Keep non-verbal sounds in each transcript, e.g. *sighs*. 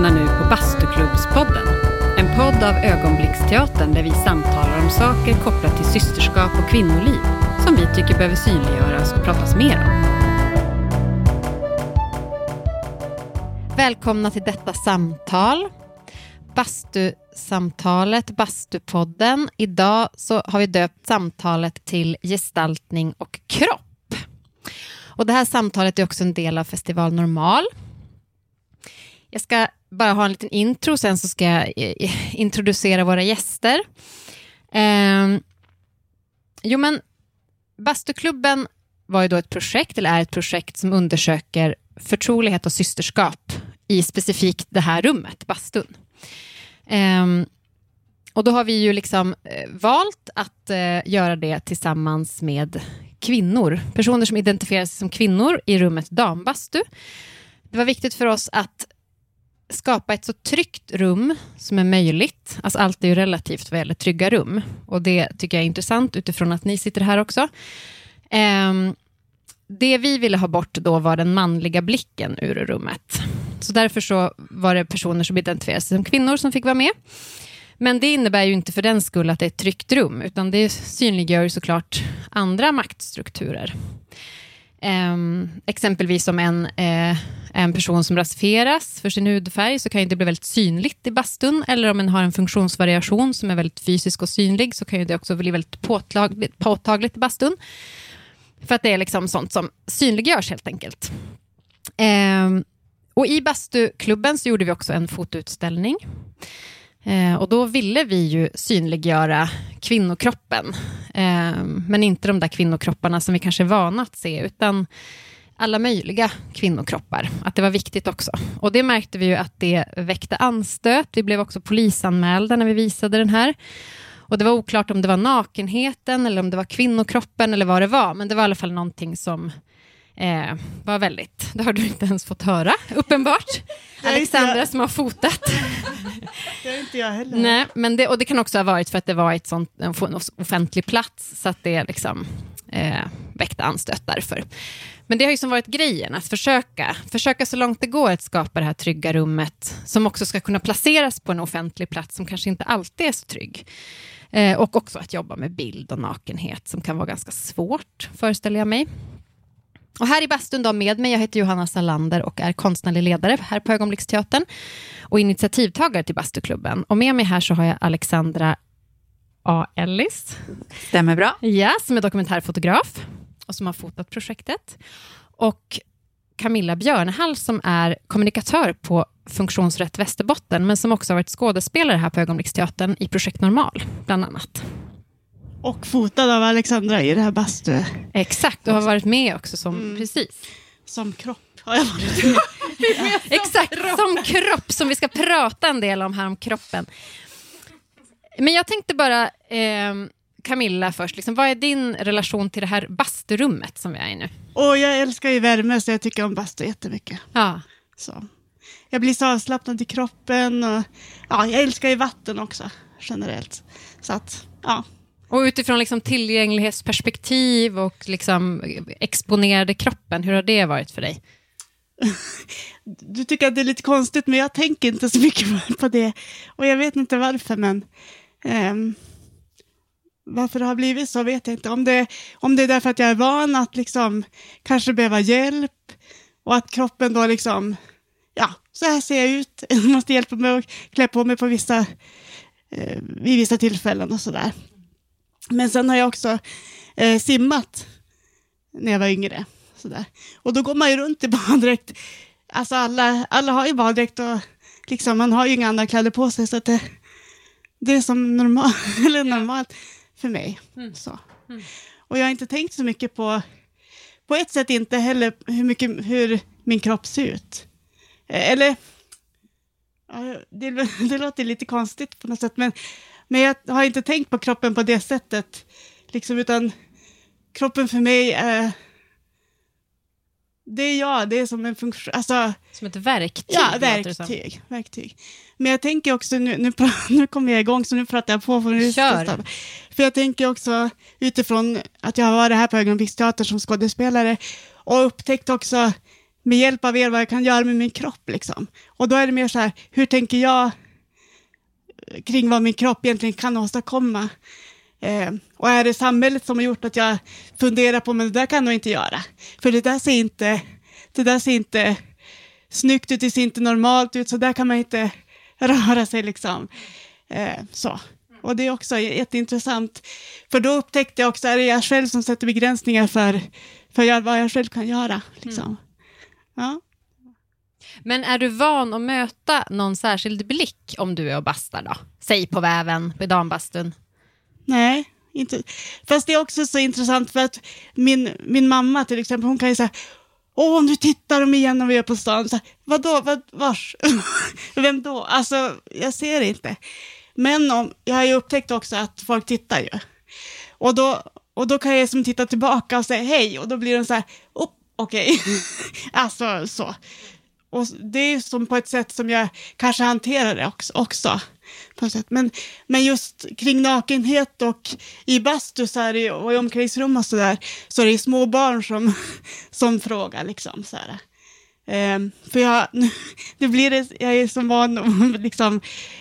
lyssnar nu på Bastuklubbspodden. En podd av Ögonblicksteatern där vi samtalar om saker kopplat till systerskap och kvinnoliv som vi tycker behöver synliggöras och pratas mer om. Välkomna till detta samtal. Bastusamtalet, Bastupodden. Idag så har vi döpt samtalet till gestaltning och kropp. Och det här samtalet är också en del av Festival Normal jag ska bara ha en liten intro, sen så ska jag eh, eh, introducera våra gäster. Eh, jo, men Bastuklubben var ju då ett projekt, eller är ett projekt som undersöker förtrolighet och systerskap i specifikt det här rummet, bastun. Eh, och då har vi ju liksom eh, valt att eh, göra det tillsammans med kvinnor, personer som identifierar sig som kvinnor i rummet dambastu. Det var viktigt för oss att skapa ett så tryggt rum som är möjligt. Alltså allt är ju relativt vad gäller trygga rum. Och det tycker jag är intressant utifrån att ni sitter här också. Um, det vi ville ha bort då var den manliga blicken ur rummet. Så därför så var det personer som identifierade sig som kvinnor som fick vara med. Men det innebär ju inte för den skull att det är ett tryggt rum, utan det synliggör ju såklart andra maktstrukturer. Ehm, exempelvis om en, eh, en person som rasifieras för sin hudfärg så kan det bli väldigt synligt i bastun. Eller om en har en funktionsvariation som är väldigt fysisk och synlig så kan det också bli väldigt påtagligt, påtagligt i bastun. För att det är liksom sånt som synliggörs helt enkelt. Ehm, och I bastuklubben så gjorde vi också en fotoutställning. Eh, och då ville vi ju synliggöra kvinnokroppen. Eh, men inte de där kvinnokropparna som vi kanske är vana att se, utan alla möjliga kvinnokroppar. Att det var viktigt också. Och det märkte vi ju att det väckte anstöt. Vi blev också polisanmälda när vi visade den här. Och det var oklart om det var nakenheten eller om det var kvinnokroppen eller vad det var. Men det var i alla fall någonting som eh, var väldigt... Det har du inte ens fått höra, uppenbart. *laughs* Alexandra som har fotat. *laughs* Det är inte jag heller. Nej, men det, och det kan också ha varit för att det var ett sånt, en offentlig plats, så att det liksom, eh, väckte anstöt därför. Men det har ju som varit grejen, att försöka, försöka så långt det går att skapa det här trygga rummet, som också ska kunna placeras på en offentlig plats som kanske inte alltid är så trygg. Eh, och också att jobba med bild och nakenhet, som kan vara ganska svårt, föreställer jag mig. Och här i bastun då med mig, jag heter Johanna Salander och är konstnärlig ledare här på Ögonblicksteatern och initiativtagare till Bastuklubben. Och med mig här så har jag Alexandra A. Ellis. Stämmer bra. Ja, som är dokumentärfotograf och som har fotat projektet. Och Camilla Björnehall som är kommunikatör på Funktionsrätt Västerbotten, men som också har varit skådespelare här på Ögonblicksteatern i Projekt Normal, bland annat. Och fotad av Alexandra i det här bastu. Exakt, och har varit med också som, mm. precis. Som kropp har jag varit med. *laughs* Exakt, som kropp, som vi ska prata en del om här om kroppen. Men jag tänkte bara, eh, Camilla först, liksom, vad är din relation till det här basturummet som vi är i nu? Och jag älskar ju värme så jag tycker om bastu jättemycket. Ja. Så. Jag blir så avslappnad i kroppen och ja, jag älskar ju vatten också generellt. Så att, ja. Och utifrån liksom tillgänglighetsperspektiv och liksom exponerade kroppen, hur har det varit för dig? *laughs* Du tycker att det är lite konstigt, men jag tänker inte så mycket *laughs* på det. Och jag vet inte varför, men um, varför det har blivit så vet jag inte. Om det, om det är därför att jag är van att liksom kanske behöva hjälp och att kroppen då liksom, ja, så här ser jag ut. *laughs* Jag måste hjälpa mig att klä på mig på vissa, eh, vid vissa tillfällen och sådär. Men sen har jag också eh, simmat när jag var yngre. Sådär. Och då går man ju runt i *laughs* baddräkt. Alltså alla, alla har ju baddräkt och liksom, man har ju inga andra kläder på sig. Så att det, det är som normal, *laughs* eller normalt för mig. Mm. Så. Mm. Och jag har inte tänkt så mycket på, på ett sätt inte heller hur, mycket, hur min kropp ser ut. Eh, eller, det, *laughs* det låter lite konstigt på något sätt, men men jag har inte tänkt på kroppen på det sättet. Liksom, utan kroppen för mig är... Det är jag, det är som en funktion. Alltså, som ett verktyg? Ja, verktyg. verktyg. Men jag tänker också, nu, nu, *laughs* nu kommer jag igång så nu pratar jag på. För, Kör. för jag tänker också utifrån att jag har varit här på Ögonblicksteater som skådespelare och upptäckt också med hjälp av er vad jag kan göra med min kropp. Liksom. Och då är det mer så här, hur tänker jag kring vad min kropp egentligen kan åstadkomma? Eh, och är det samhället som har gjort att jag funderar på, men det där kan jag nog inte göra. För det där ser inte, det där ser inte snyggt ut, det ser inte normalt ut, så där kan man inte *laughs* röra sig liksom. Eh, så. Och det är också jätteintressant, för då upptäckte jag också, är det jag själv som sätter begränsningar för, för jag, vad jag själv kan göra. Liksom. Mm. Ja. Men är du van att möta någon särskild blick om du är och bastar då? Säg på väven, på dambastun. Nej, inte. Fast det är också så intressant för att min, min mamma till exempel, hon kan ju säga Åh, nu tittar de igen när vi är på stan. Så, Vadå, vad, vars? *laughs* Vem då? Alltså, jag ser inte. Men om, jag har ju upptäckt också att folk tittar ju. Och då, och då kan jag som titta tillbaka och säga hej och då blir de så här, okej. Okay. *laughs* alltså så. Och det är som på ett sätt som jag kanske hanterar det också. också på ett sätt. Men, men just kring nakenhet och i bastu så här, och i omklädningsrum och så där så är det små barn som, *laughs* som frågar liksom så här. Um, för jag, *laughs* nu blir det, jag är så van, *laughs* liksom,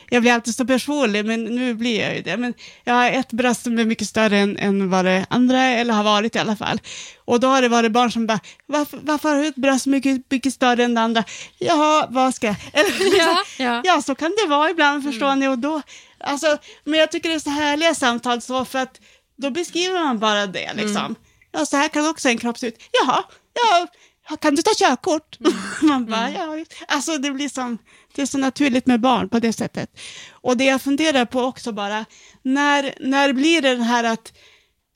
jag blir alltid så personlig, men nu blir jag ju det. Men jag har ett bröst som är mycket större än, än vad det andra eller har varit i alla fall. Och då har det varit barn som bara, varför, varför har du ett bröst mycket, mycket större än det andra? Jaha, vad ska jag? *laughs* Eller, ja, ja. ja, så kan det vara ibland, förstår mm. ni. Och då, alltså, men jag tycker det är så härliga samtal så, för att då beskriver man bara det. Liksom. Mm. Ja, så här kan också en kropp se ut. Jaha, ja, kan du ta körkort? Mm. *laughs* Man bara, mm. ja. Alltså det blir som, det är så naturligt med barn på det sättet. Och det jag funderar på också bara, när, när blir det här att,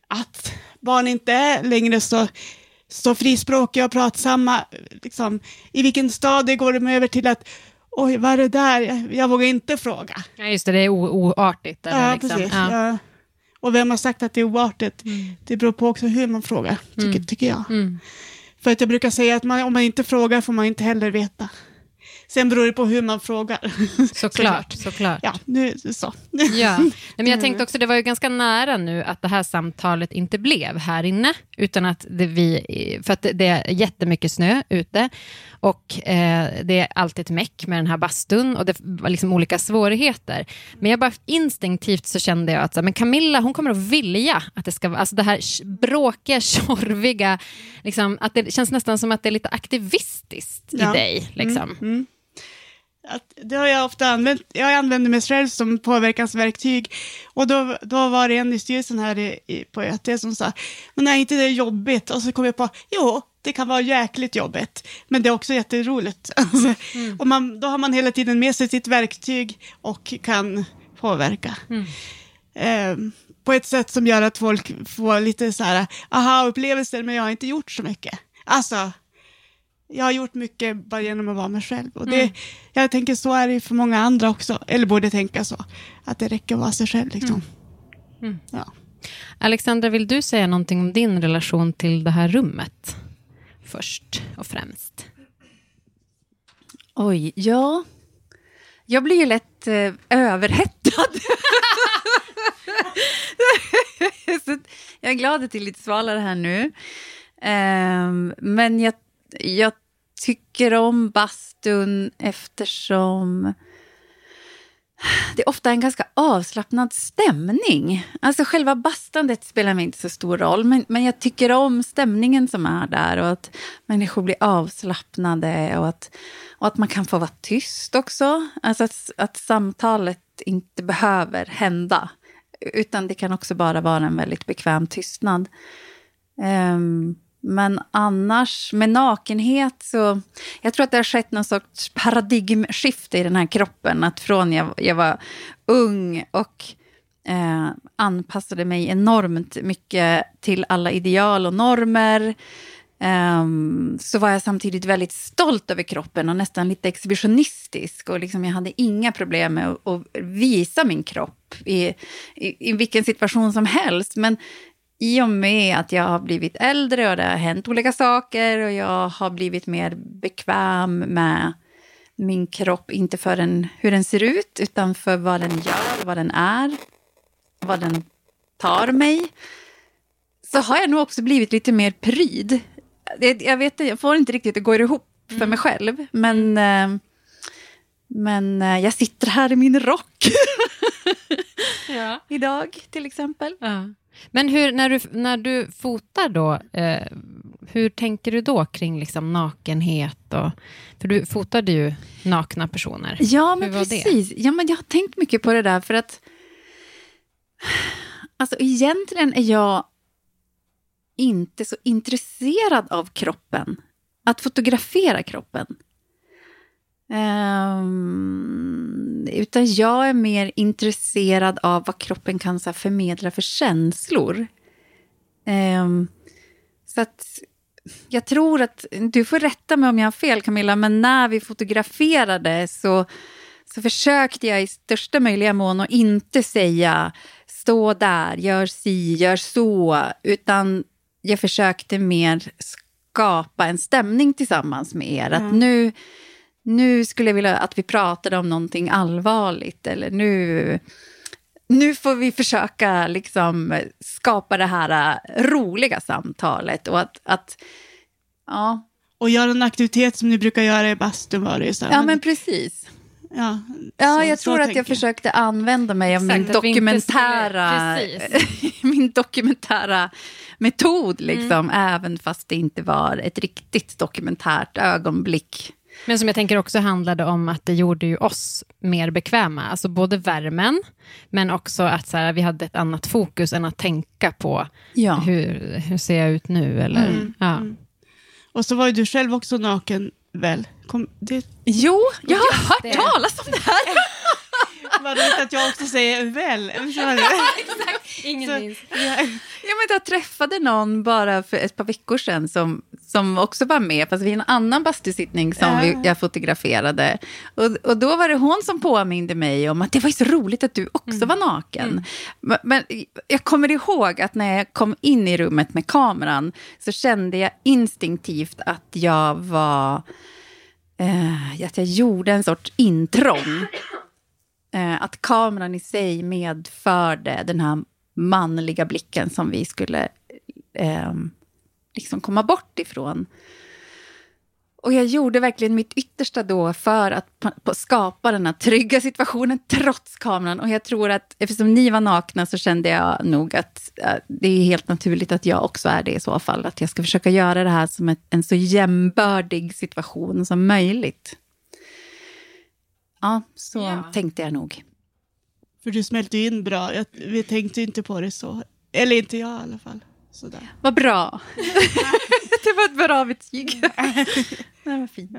att barn inte är längre så, så frispråkiga och pratsamma, liksom, i vilken stadie går de över till att oj, vad är det där? Jag, jag vågar inte fråga. Ja, just det, det är oartigt. Eller, ja, liksom. precis. Ja. Ja. Och vem har sagt att det är oartigt? Mm. Det beror på också hur man frågar, tycker, mm. tycker jag. Mm. För att jag brukar säga att man, om man inte frågar får man inte heller veta. Sen beror det på hur man frågar. *laughs* Såklart, såklart. Ja, nu så. *laughs* ja. Men jag tänkte också, det var ju ganska nära nu att det här samtalet inte blev här inne, utan att det vi, för att det är jättemycket snö ute och eh, det är alltid ett meck med den här bastun och det var liksom olika svårigheter. Men jag bara instinktivt så kände jag att men Camilla, hon kommer att vilja att det ska vara, alltså det här bråkiga, *laughs* tjorviga, liksom, att det känns nästan som att det är lite aktivistiskt ja. i dig. Liksom. Mm, mm. Att det har jag ofta använt. Jag använder mig själv som påverkansverktyg. Och då, då var det en i styrelsen här i, i, på ÖT som sa, men är inte det jobbigt? Och så kom jag på, jo, det kan vara jäkligt jobbigt, men det är också jätteroligt. *laughs* Alltså, mm. och man, då har man hela tiden med sig sitt verktyg och kan påverka. Mm. Eh, på ett sätt som gör att folk får lite så här, aha-upplevelser, men jag har inte gjort så mycket. Alltså, jag har gjort mycket bara genom att vara mig själv. Och det, mm. Jag tänker så är det för många andra också, eller borde tänka så, att det räcker att vara sig själv. Liksom. Mm. Mm. Ja. Alexandra, vill du säga någonting om din relation till det här rummet? Först och främst. Oj, ja. Jag blir ju lätt eh, överhettad. *laughs* jag är glad att det är lite svalare här nu. Um, men jag, jag tycker om bastun eftersom det är ofta en ganska avslappnad stämning. Alltså själva bastandet spelar mig inte så stor roll, men, men jag tycker om stämningen som är där och att människor blir avslappnade och att, och att man kan få vara tyst också. Alltså att, att samtalet inte behöver hända, utan det kan också bara vara en väldigt bekväm tystnad. Um, men annars, med nakenhet så... Jag tror att det har skett någon sorts paradigmskifte i den här kroppen. Att från jag, jag var ung och eh, anpassade mig enormt mycket till alla ideal och normer. Eh, så var jag samtidigt väldigt stolt över kroppen och nästan lite exhibitionistisk. Och liksom jag hade inga problem med att, att visa min kropp i, i, i vilken situation som helst. Men i och med att jag har blivit äldre och det har hänt olika saker och jag har blivit mer bekväm med min kropp, inte för den, hur den ser ut, utan för vad den gör, vad den är, vad den tar mig, så har jag nog också blivit lite mer pryd. Jag, vet jag får inte riktigt att gå ihop för mig själv. Men, eh, men eh, jag sitter här i min rock *laughs* Ja. idag till exempel. Ja. Men hur, när, du, när du fotar då, eh, hur tänker du då kring liksom nakenhet? Och, för du fotade ju nakna personer. Ja, men det? precis. Ja, men jag har tänkt mycket på det där för att alltså egentligen är jag inte så intresserad av kroppen. Att fotografera kroppen. Ehm, utan jag är mer intresserad av vad kroppen kan så här, förmedla för känslor. Ehm, så att jag tror att, du får rätta mig om jag har fel Camilla, men när vi fotograferade så, så försökte jag i största möjliga mån att inte säga stå där, gör si, gör så, utan jag försökte mer skapa en stämning tillsammans med er. Att nu, nu skulle jag vilja att vi pratade om någonting allvarligt, eller nu, nu får vi försöka liksom skapa det här äh, roliga samtalet. Och att, att ja, Och göra en aktivitet som ni brukar göra i bastun var det ju så. här, ja, men precis. ja, Ja, så- jag så tror att tänker jag försökte använda mig av min Exakt, inte dokumentära, *laughs* min dokumentära metod, Mm. liksom, även fast det inte var ett riktigt dokumentärt ögonblick. Men som jag tänker också handlade om att det gjorde ju oss mer bekväma. Alltså både värmen, men också att så här, vi hade ett annat fokus än att tänka på Ja. hur, hur ser jag ut nu? Eller, Mm, ja. Och så var ju du själv också naken väl? Kom, det Jo, jag har hört det. talas om det här. *laughs* var roligt att jag också säger väl. Du? *laughs* Ingen minns. Ja. Ja, men jag träffade någon bara för ett par veckor sedan som, som också var med, fast vid en annan bastusittning som vi, jag fotograferade. Och, och då var det hon som påminde mig om att det var ju så roligt att du också var naken. Men, men jag kommer ihåg att när jag kom in i rummet med kameran så kände jag instinktivt att jag var... Eh, att jag gjorde en sorts intrång. Eh, att kameran i sig medförde den här manliga blicken som vi skulle eh, liksom komma bort ifrån. Och jag gjorde verkligen mitt yttersta då för att skapa den här trygga situationen trots kameran. Och jag tror att eftersom ni var nakna så kände jag nog att det är helt naturligt att jag också är det i så fall. Att jag ska försöka göra det här som ett, en så jämbördig situation som möjligt. Ja, så Ja. tänkte jag nog. För du smälte in bra. Jag, vi tänkte inte på det så. Eller inte jag i alla fall. Sådär. Vad bra. *laughs* det var ett bra betyg. *laughs* det var fint.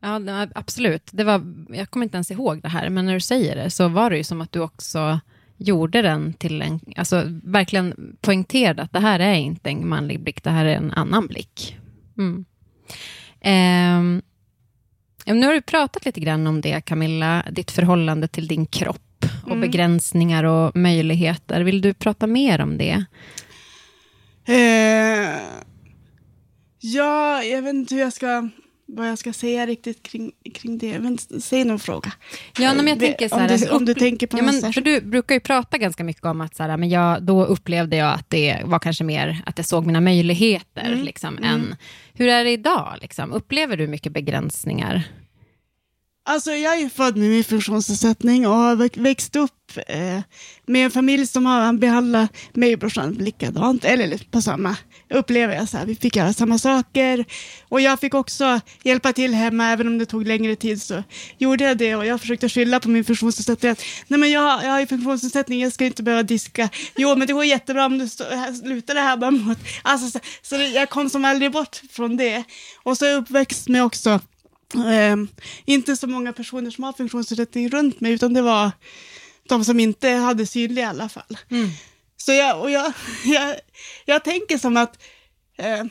Ja, var- absolut. Det var, jag kommer inte ens ihåg det här, men när du säger det så var det ju som att du också gjorde den till en, alltså verkligen poängterade att det här är inte en manlig blick, det här är en annan blick. Mm. Ja, nu har du pratat lite grann om det, Camilla, ditt förhållande till din kropp och begränsningar och möjligheter. Vill du prata mer om det? Eh, ja, jag vet inte hur jag ska, vad jag ska säga riktigt kring, kring det. Men säg någon fråga. Ja, men jag Det- tänker så om här, du- alltså, om du upple- tänker på ja, men, för Du brukar ju prata ganska mycket om att så här, men jag, då upplevde jag att det var kanske mer att jag såg mina möjligheter. Mm, Liksom, än, hur är det idag? Liksom? Upplever du mycket begränsningar? Alltså jag är född med min funktionsnedsättning och har växt upp eh, med en familj som har behandlat mig och brorsan likadant, eller på samma, upplever jag så här. Vi fick göra samma saker och jag fick också hjälpa till hemma, även om det tog längre tid så gjorde jag det och jag försökte skylla på min funktionsnedsättning. Nej men jag, jag har ju funktionsnedsättning, jag ska inte behöva diska. Jo men det går jättebra om du lutar det här bara mot. Alltså, så, så det, jag kom som aldrig bort från det. Och så är jag uppväxt med också Eh, inte så många personer som har funktionsnedsättning runt mig, utan det var de som inte hade synlig i alla fall. Så jag, och jag, *laughs* jag, jag tänker som att eh,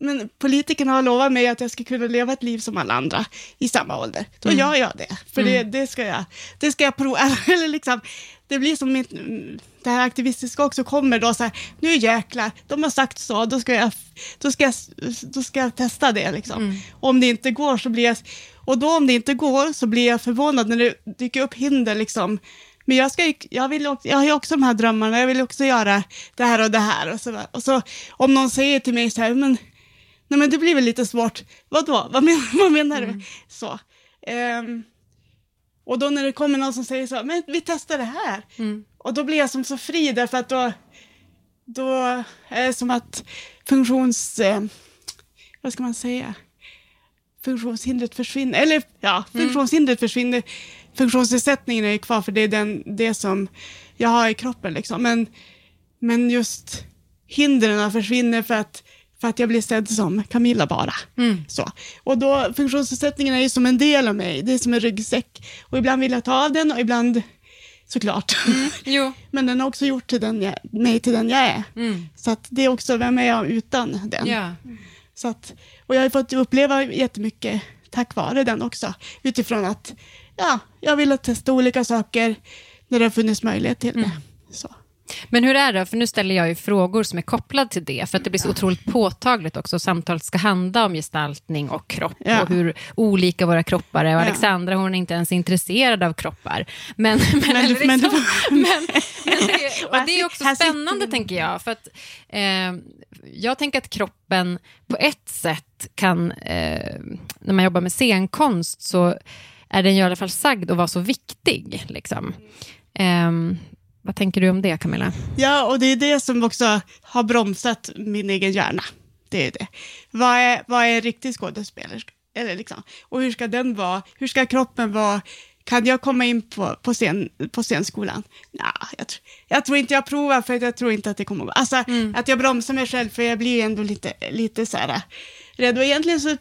men politikerna har lovat mig att jag ska kunna leva ett liv som alla andra i samma ålder. Då gör jag det, för det, det, ska jag, det ska jag prova. *laughs* Eller liksom, det blir som mitt, mm, det här aktivistiska också kommer då så här, nu jäklar, de har sagt så, då ska jag, då ska jag, då ska jag testa det liksom. Om det inte går så blir jag, och då om det inte går så blir jag förvånad när det dyker upp hinder liksom. Men jag, ska, jag, vill, också- jag har ju också de här drömmarna, jag vill också göra det här och det här. Och så, och så om någon säger till mig så här, men Nej men det blir väl lite svårt. Vadå? Vad, men, *laughs* vad menar du? Så. Ehm, och då när det kommer någon som säger så, men vi testar det här. Mm. Och då blir jag som så fri därför att då, då är det som att funktions... Eh, vad ska man säga? Funktionshindret försvinner. Eller ja, funktionshindret försvinner. Funktionsnedsättningen är kvar för det är den, det som jag har i kroppen. Liksom. Men, men just hindren försvinner för att, för att jag blir sedd som Camilla bara. Mm. Så. Och då, funktionsnedsättningen är ju som en del av mig, det är som en ryggsäck. Och ibland vill jag ta av den och ibland, såklart. Jo. *laughs* Men den har också gjort till den jag, mig till den jag är. Mm. Så att det är också, vem är jag utan den? Ja. Så att, och jag har fått uppleva jättemycket tack vare den också. Utifrån att ja, jag ville testa olika saker när det har funnits möjlighet till det. Så. Men hur är det, för nu ställer jag ju frågor som är kopplade till det, för att det blir så otroligt påtagligt också. Samtalet ska handla om gestaltning och kropp Ja. och hur olika våra kroppar är. Och Ja. Alexandra, hon är inte ens intresserad av kroppar. Men, *laughs* men, Men men liksom, *laughs* du- men, men det, *laughs* och det är också spännande, tänker jag. För att, eh, jag tänker att kroppen på ett sätt kan, eh, när man jobbar med scenkonst, så är den ju i alla fall sagd att vara så viktig. Liksom. Ehm, vad tänker du om det, Camilla? Ja, och det är det som också har bromsat min egen hjärna. Det är det. Vad är, vad är en riktig skådespelerska? Eller liksom, och hur ska den vara? Hur ska kroppen vara? Kan jag komma in på, på, scen, på scenskolan? Nja, jag, tr- jag tror inte jag provar för att jag tror inte att det kommer att gå. Alltså att jag bromsar mig själv för jag blir ändå lite, lite så här rädd. Och egentligen så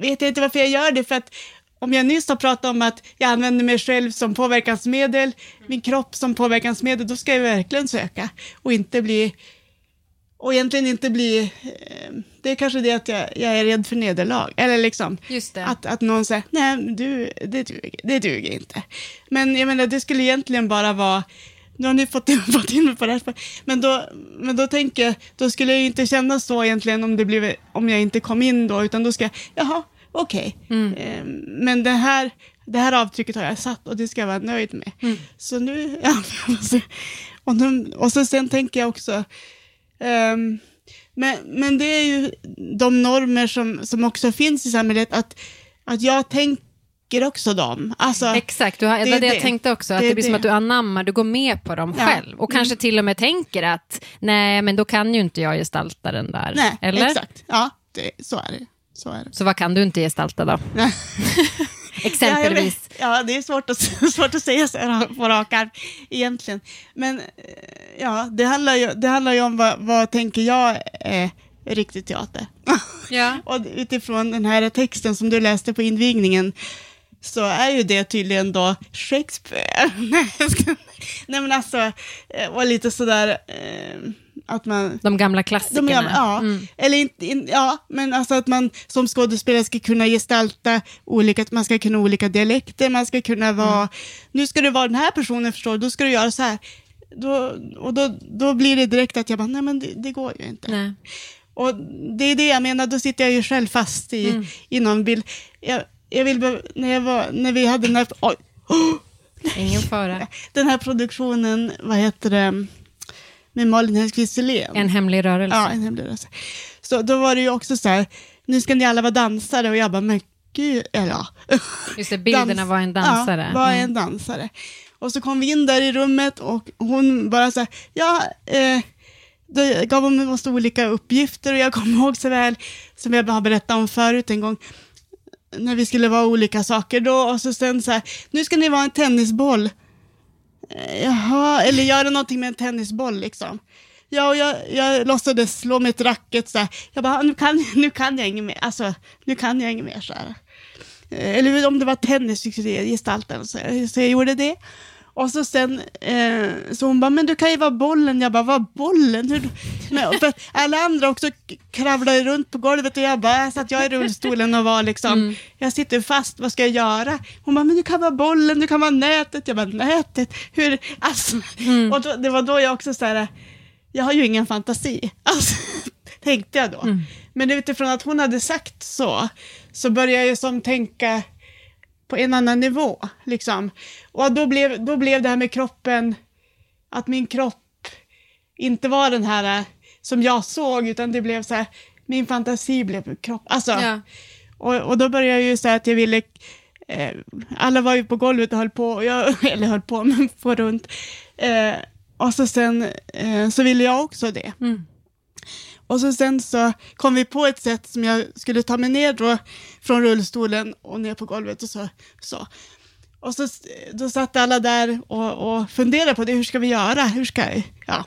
vet jag inte varför jag gör det för att om jag nyss har pratat om att jag använder mig själv som påverkansmedel, min kropp som påverkansmedel, då ska jag verkligen söka och inte bli och egentligen inte bli, eh, det är kanske det att jag, jag är rädd för nederlag, eller liksom att, att någon säger, nej du, det duger, det duger inte. Men jag menar, det skulle egentligen bara vara, nu har ni fått in, *laughs* fått in mig på det här, men då, men då tänker jag, då skulle jag ju inte känna så egentligen om, det blev, om jag inte kom in då, utan då ska jag, jaha, okej. Eh, men det här, det här avtrycket har jag satt och det ska jag vara nöjd med. Så nu, *laughs* ja, och, nu, och så sen tänker jag också, ehm, men, men det är ju de normer som, som också finns i samhället, att, att jag tänker också dem. Alltså, Exakt, du har, det det det jag tänkte också, att Det blir som det. att du anammar, du går med på dem Ja. Mm. själv. Och kanske till och med tänker att, nej men då kan ju inte jag gestalta den där. nej, Eller? exakt. Ja, det, så är det. Så är det. Så vad kan du inte gestalta då? *laughs* Exempelvis. Ja, ja, det är svårt att, *laughs* svårt att säga så här på rak arm egentligen. Men eh, ja, det handlar ju, det handlar ju om vad, vad tänker jag är riktig teater. *laughs* Ja. Och utifrån den här texten som du läste på invigningen så är ju det tydligen då Shakespeare. Nej men alltså, eh, och lite sådär eh, att man... De gamla De klassikerna. gamla, ja, Mm. eller inte, in, ja, men alltså att man som skådespelare ska kunna gestalta olika, man ska kunna olika dialekter, man ska kunna vara, Mm. nu ska du vara den här personen förstår du, då ska du göra så här. Då, och då, då blir det direkt att jag bara, nej men det, det går ju inte. Nej. Och det är det jag menar, då sitter jag ju själv fast i, Mm. i någon bild. Jag, jag vill när, jag var, när vi hade den här, oj, *gasps* Ingen fara. den här produktionen, vad heter det, med Malin Hellquist. En hemlig rörelse. Ja, en hemlig rörelse. Så då var det ju också så här, nu ska ni alla vara dansare och jag bara, men gud, eller ja. Just det, bilderna Dans- var en dansare. Ja, var Mm. en dansare. Och så kom vi in där i rummet och hon bara så här, ja, eh, då gav hon mig massa olika uppgifter och jag kommer ihåg så väl, som jag har berättat om förut en gång, när vi skulle vara olika saker då och så sen så här, nu ska ni vara en tennisboll. Jaha, eller göra någonting med en tennisboll liksom. Ja, och jag, jag låtsades slå med ett racket så här. Jag bara, nu kan, nu kan jag inget mer. Alltså, nu kan jag inget mer så här. Eh, eller om det var tennis, gestalten, så, jag- så jag gjorde det. Och så sen, eh, så hon bara, men du kan ju vara bollen. Jag bara, vad bollen? Hur, men, för alla andra också kravlade runt på golvet och jag bara, satt jag i rullstolen och var liksom, jag sitter fast, vad ska jag göra? Hon bara, men du kan vara bollen, du kan vara nätet. Jag bara, nätet? Hur? Alltså, och då, det var då jag också så här, jag har ju ingen fantasi. Alltså, *laughs* tänkte jag då. Men utifrån att hon hade sagt så, så började jag ju som tänka på en annan nivå. Liksom. Och då blev, då blev det här med kroppen, att min kropp inte var den här eh, som jag såg, utan det blev så här, min fantasi blev kropp. Alltså, Ja. och, och då började jag ju säga att jag ville, eh, alla var ju på golvet och höll på, och jag, *laughs* eller höll på, men på runt. Eh, och så sen eh, så ville jag också det. Mm. Och så sen så kom vi på ett sätt som jag skulle ta mig ner då från rullstolen och ner på golvet och så. så. Och så då satt alla där och, och funderade på det, hur ska vi göra? Hur ska ja.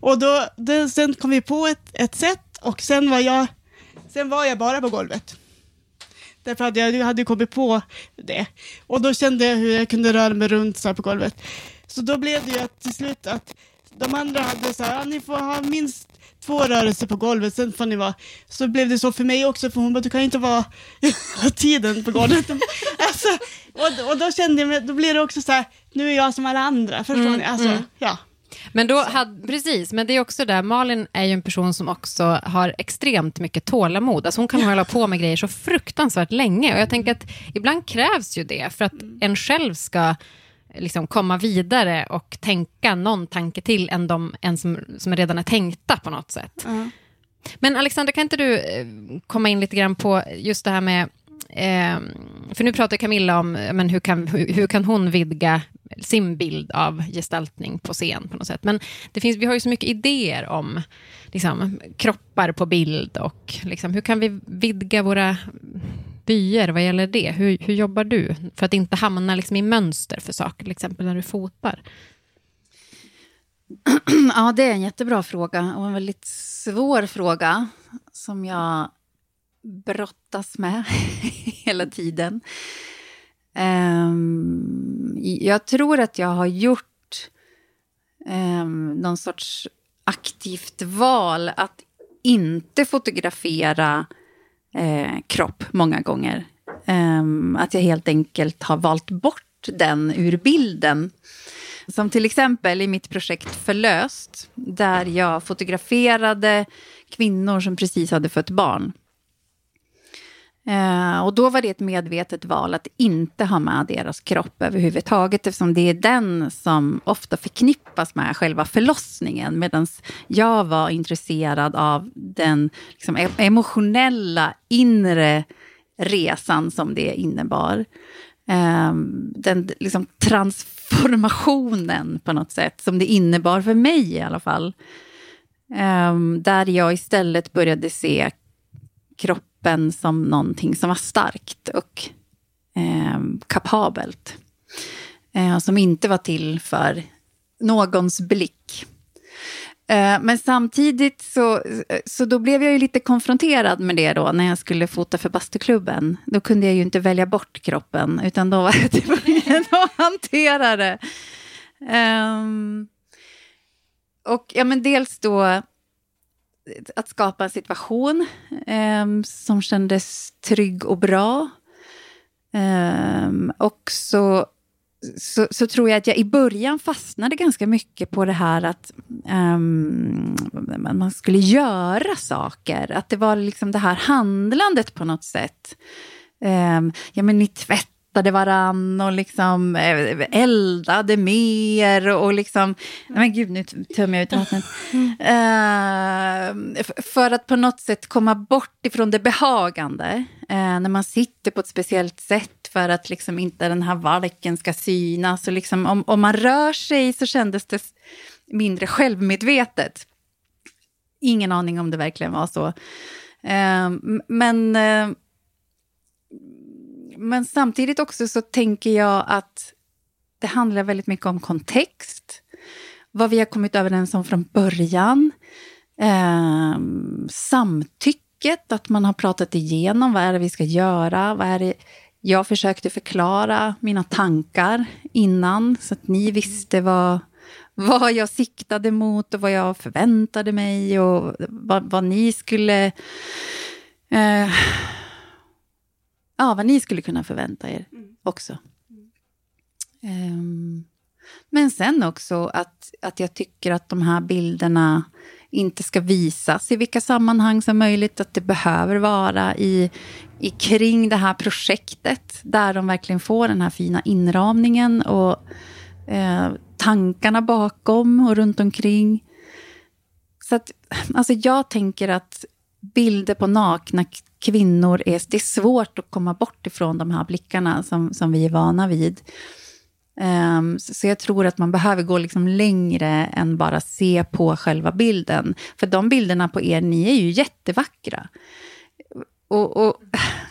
Och då, då, sen kom vi på ett, ett sätt och sen var jag, sen var jag bara på golvet. Därför att jag hade kommit på det. Och då kände jag hur jag kunde röra mig runt så här på golvet. Så då blev det ju att till slut att de andra hade så här, ja, ni får ha minst två rörelser på golvet, sen får ni vara... Så blev det så för mig också, för hon bara, du kan inte vara *laughs* tiden på golvet. alltså, och, och då kände jag, mig- då blir det också så här, nu är jag som alla andra, förstår Mm, ni? Alltså, mm. ja. Men då hade, precis, men det är också där, Malin är ju en person som också har extremt mycket tålamod. Alltså hon kan hålla på med grejer så fruktansvärt länge. Och jag tänker att ibland krävs ju det för att en själv ska liksom komma vidare och tänka någon tanke till än de än som, som redan är tänkta på något sätt. Ja. Men Alexander, kan inte du eh, komma in lite grann på just det här med... Eh, för nu pratar Camilla om men hur, kan, hur, hur kan hon vidga sin bild av gestaltning på scen på något sätt. Men det finns, vi har ju så mycket idéer om liksom, kroppar på bild och liksom, hur kan vi vidga våra vyer vad gäller det? Hur, hur jobbar du för att inte hamna liksom, i mönster för saker, till exempel när du fotar? *clears throat* Ja, det är en jättebra fråga och en väldigt svår fråga som jag brottas med *laughs* hela tiden. Um, jag tror att jag har gjort um, någon sorts aktivt val att inte fotografera eh, kropp många gånger. Ehm, att jag helt enkelt har valt bort den ur bilden. Som till exempel i mitt projekt Förlöst, där jag fotograferade kvinnor som precis hade fött barn. Eh, och då var det ett medvetet val att inte ha med deras kropp överhuvudtaget eftersom det är den som ofta förknippas med själva förlossningen medan jag var intresserad av den liksom, e- emotionella inre resan som det innebar. Eh, den liksom, transformationen på något sätt som det innebar för mig i alla fall. Eh, där jag istället började se kroppen som någonting som var starkt och eh, kapabelt. Eh, som inte var till för någons blick. Eh, men samtidigt så, så då blev jag ju lite konfronterad med det då när jag skulle fota för bastuklubben. Då kunde jag ju inte välja bort kroppen utan då var jag *laughs* tvungen att hantera det. Ehm, och ja, men dels då att skapa en situation eh, som kändes trygg och bra. Eh, och så, så, så, tror jag att jag i början fastnade ganska mycket på det här att eh, man skulle göra saker. Att det var liksom det här handlandet på något sätt. Eh, ja, men ni tvättade varann och liksom eh, eldade mer och liksom... Men gud, nu tömmer jag ut vattnet. *laughs* Eh, f- för att på något sätt komma bort ifrån det behagande. Eh, när man sitter på ett speciellt sätt för att liksom inte den här valken ska synas. Och liksom, om, om man rör sig så kändes det mindre självmedvetet. Ingen aning om det verkligen var så. Eh, men... Men samtidigt också så tänker jag att det handlar väldigt mycket om kontext. Vad vi har kommit överens om från början. Eh, samtycket, att man har pratat igenom vad är det vi ska göra. Vad är det jag försökte förklara mina tankar innan så att ni visste vad, vad jag siktade mot och vad jag förväntade mig och vad, vad ni skulle... Eh, ja, vad ni skulle kunna förvänta er också. Um, men sen också att, att jag tycker att de här bilderna inte ska visas i vilka sammanhang som möjligt. Att det behöver vara i, i kring det här projektet. Där de verkligen får den här fina inramningen och eh, tankarna bakom och runt omkring. Så att, alltså jag tänker att bilder på nakna kvinnor är, det är svårt att komma bort ifrån de här blickarna som, som vi är vana vid. Um, så, så, jag tror att man behöver gå liksom längre än bara se på själva bilden. För de bilderna på er, ni är ju jättevackra. Och, och,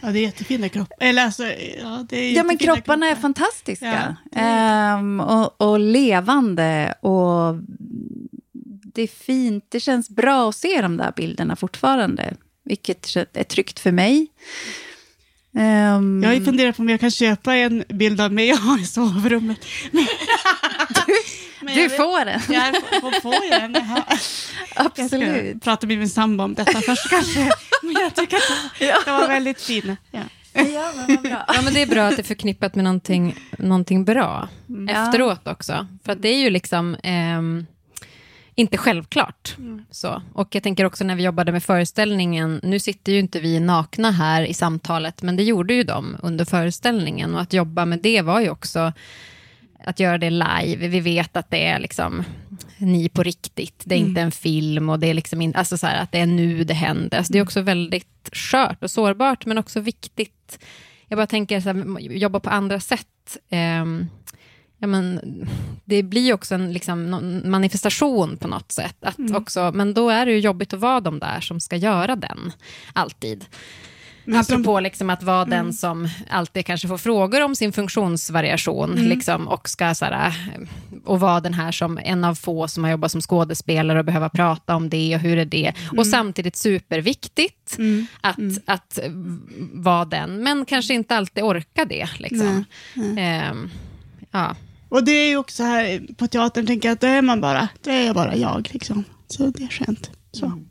ja, det är jättefina kroppar. Eller alltså, ja, det är ja, men kropparna kroppar. är fantastiska. Ja, är um, och, och, levande. Och det är fint. Det känns bra att se de där bilderna fortfarande. Vilket är tryggt för mig. Um, jag har funderat på om jag kan köpa en bild av mig och *laughs* ha i sovrummet. du, du får den. Jag får, får jag den? Absolut. Jag ska prata med min sambo om detta först kanske. Men jag tycker att det var väldigt fin. Ja. Ja men, bra. ja, men det är bra att det är förknippat med någonting, någonting bra mm. efteråt också. För att det är ju liksom... Eh, inte självklart. Mm. Så. Och jag tänker också när vi jobbade med föreställningen, nu sitter ju inte vi nakna här i samtalet, men det gjorde ju de under föreställningen. Och att jobba med det var ju också att göra det live. Vi vet att det är liksom ni på riktigt, det är mm. inte en film och det är liksom in, alltså så här, att det är nu det händer. Alltså det är också väldigt skört och sårbart, men också viktigt. Jag bara tänker, så här, jobba på andra sätt. Um, ja, men, det blir också en liksom, manifestation på något sätt. Att mm. också, men då är det ju jobbigt att vara de där som ska göra den, alltid. Men Apropå som, liksom att vara mm. den som alltid kanske får frågor om sin funktionsvariation mm. liksom, och ska så här, och vara den här som en av få som har jobbat som skådespelare och behöva prata om det och hur är det. Mm. Och samtidigt superviktigt mm. Att, mm. att vara den, men kanske inte alltid orka det. Liksom. Eh, ja. Och det är ju också här på teatern, tänker jag, att då är man bara, då är jag bara jag. Liksom. Så det är skönt. Så. Mm.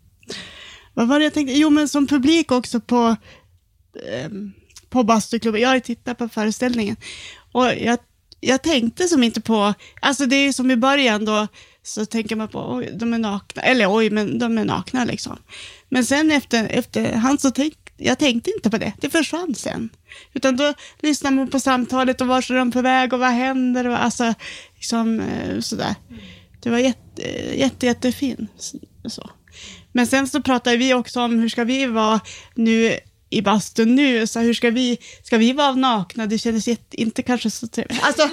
Vad var det jag tänkte? Jo, men som publik också på, eh, på bastuklubben. Jag har ju tittat på föreställningen. Och jag, jag tänkte som inte på, alltså det är ju som i början då, så tänker man på, oj, de är nakna, eller oj, men de är nakna liksom. Men sen efter, efterhand så tänkte jag tänkte inte på det, det försvann sen. Utan då lyssnar man på samtalet och vart är de på väg och vad händer och alltså, liksom eh, sådär. Det var jätte, jätte, jättefin. Så. Men sen så pratade vi också om hur ska vi vara nu i bastun nu, så hur ska vi, ska vi vara nakna? Det kändes jätte, inte kanske så trevligt. Alltså,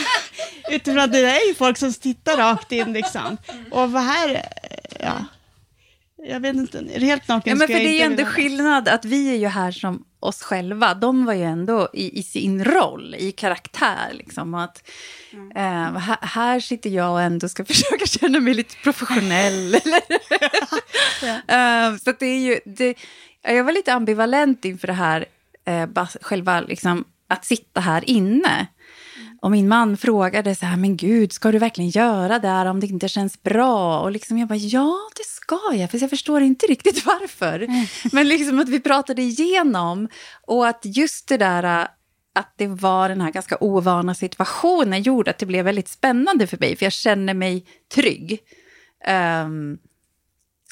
*laughs* utifrån att det är ju folk som tittar rakt in liksom. Och vad här, eh, ja. Jag vet inte, helt naken ja, men för Det är ju ändå skillnad att vi är ju här som oss själva. De var ju ändå i, i sin roll, i karaktär. Liksom, att, mm. eh, här, här, sitter jag och ändå ska *laughs* försöka känna mig lite professionell. *laughs* ja. eh, så det är ju, det, jag var lite ambivalent inför det här, eh, själva liksom, att sitta här inne. Och min man frågade så här, men gud, ska du verkligen göra det här om det inte känns bra? Och liksom jag bara, ja, det ska jag? För jag förstår inte riktigt *laughs* varför. Mm. Men liksom att vi pratade igenom och att just det där att det var den här ganska ovana situationen gjorde att det blev väldigt spännande för mig, för jag känner mig trygg. Um,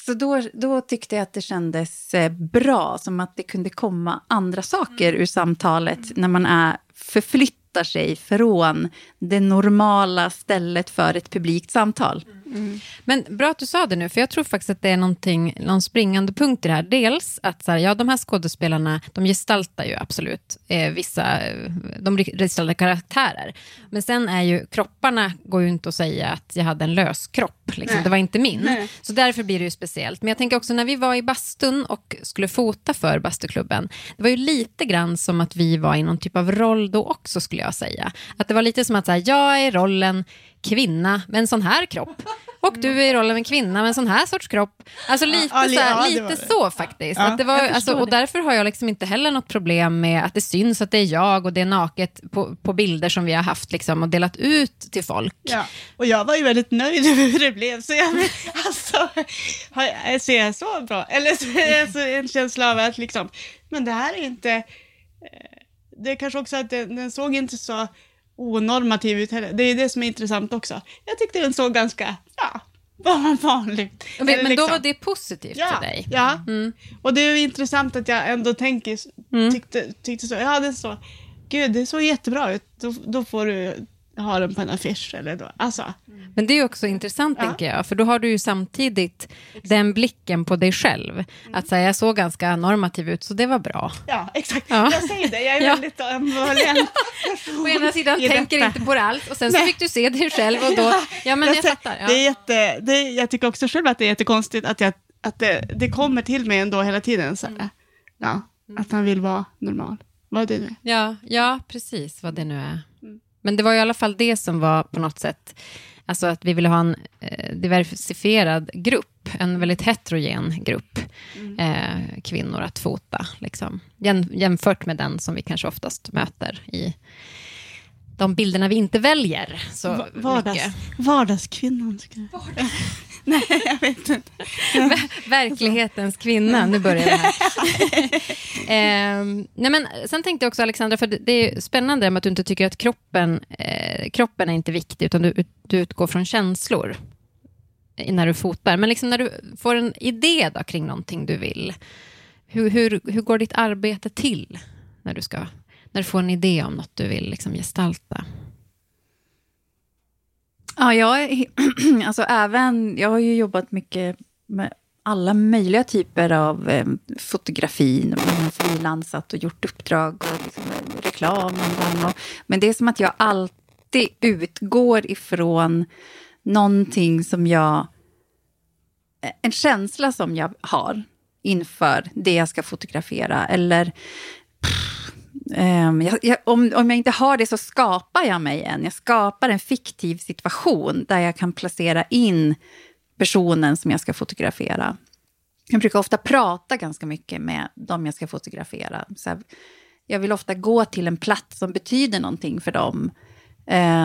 så då, då tyckte jag att det kändes eh, bra, som att det kunde komma andra saker ur samtalet när man är förflyttar sig från det normala stället för ett publikt samtal. Mm. Men bra att du sa det nu, för jag tror faktiskt att det är någonting, någon springande punkt i det här. Dels att så här, ja, de här skådespelarna, de gestaltar ju absolut eh, vissa, de gestaltar karaktärer. Men sen är ju kropparna, går ju inte att säga att jag hade en lös kropp, liksom. det var inte min. Nej. Så därför blir det ju speciellt. Men jag tänker också när vi var i bastun och skulle fota för bastuklubben, det var ju lite grann som att vi var i någon typ av roll då också, skulle jag säga. Att det var lite som att så här, jag är rollen kvinna med en sån här kropp. Och du är i rollen av en kvinna med en sån här sorts kropp. Alltså lite, ja, så, här, ja, lite så faktiskt. Ja, att det var, alltså, och därför har jag liksom inte heller något problem med att det syns att det är jag och det är naket på, på bilder som vi har haft liksom, och delat ut till folk. Ja. Och jag var ju väldigt nöjd *laughs* över hur det blev. Så jag, *laughs* alltså, ser jag så bra? Eller så är jag så en känsla av att liksom, men det här är inte... Eh, det är kanske också att den, den såg inte så onormativ ut heller. Det är det som är intressant också. Jag tyckte den såg ganska, ja, vanligt. Men, men liksom. då var det positivt ja, för dig? Ja, mm. och det är intressant att jag ändå tänker, mm. tyckte, tyckte så. Ja, det så. Gud, det såg jättebra ut. Då, då får du ha den på en affisch. Eller då. Alltså, Men det är också intressant, Ja. tänker jag, för då har du ju samtidigt den blicken på dig själv. Att säga, jag såg ganska normativ ut, så det var bra. ja, exakt. Ja. Jag säger det, jag är *laughs* Ja. väldigt ambivalent. *laughs* Å ena sidan tänker detta. inte på det alls, och sen så fick du se dig själv och då, ja men jag ser- fattar. Det är Ja. jätte, det är, jag tycker också själv att det är jättekonstigt att, jag, att det, det kommer till mig ändå hela tiden. Så här. Ja, att han vill vara normal. Vad det nu är. Ja, ja, precis vad det nu är. Mm. Men det var i alla fall det som var på något sätt, alltså att vi ville ha en eh, diversifierad grupp, en väldigt heterogen grupp Mm. eh, kvinnor att fota, liksom. Jäm, jämfört med den som vi kanske oftast möter i de bilderna vi inte väljer så Va- Vardags, mycket. vardagskvinnan. Jag. *laughs* *laughs* Nej, jag vet inte. Verklighetens kvinna, nu börjar det här. *laughs* Ehm, nej men, sen tänkte jag också, Alexandra, för det, är spännande med att du inte tycker att kroppen, eh, kroppen är inte viktig, utan du, du utgår från känslor när du fotar. Men liksom när du får en idé då, kring någonting du vill, hur, hur, hur går ditt arbete till när du, ska, när du får en idé om något du vill liksom gestalta? Ja, jag, är, *clears throat* alltså även, jag har ju jobbat mycket med alla möjliga typer av eh, fotografi. Jag har frilansat och gjort uppdrag och liksom, eh, reklam. Och, och, men det är som att jag alltid utgår ifrån någonting som jag... Eh, en känsla som jag har inför det jag ska fotografera. Eller Um, jag, jag, om, om jag inte har det så skapar jag mig en. Jag skapar en fiktiv situation där jag kan placera in personen som jag ska fotografera. Jag brukar ofta prata ganska mycket med dem jag ska fotografera. Så här, jag vill ofta gå till en plats som betyder någonting för dem.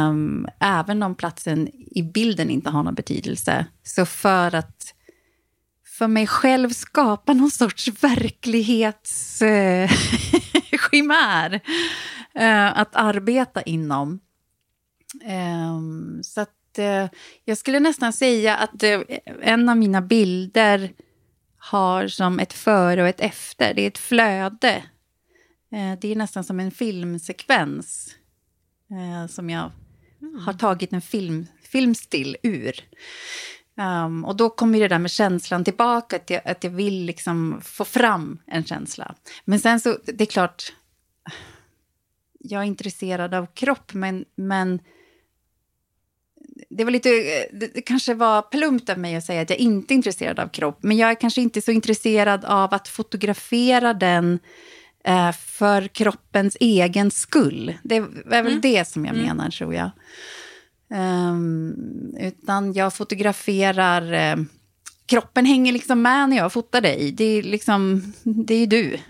Um, även om platsen i bilden inte har någon betydelse. Så för att för mig själv skapa någon sorts verklighets... Eh, *laughs* verklighetschimär eh, att arbeta inom. Ehm, så att eh, jag skulle nästan säga att eh, en av mina bilder har som ett före och ett efter. Det är ett flöde. Eh, det är nästan som en filmsekvens eh, som jag har tagit en film, filmstill ur. Um, och då kommer det där med känslan tillbaka, att jag, att jag vill liksom få fram en känsla. Men sen så, det är klart, jag är intresserad av kropp, men, men det var lite, det, kanske var plumpt av mig att säga att jag inte är intresserad av kropp, men jag är kanske inte så intresserad av att fotografera den eh, för kroppens egen skull. Det är väl det som jag menar, tror jag. Ehm, utan jag fotograferar... eh, kroppen hänger liksom med när jag fotar dig. Det är liksom, det är du. *laughs*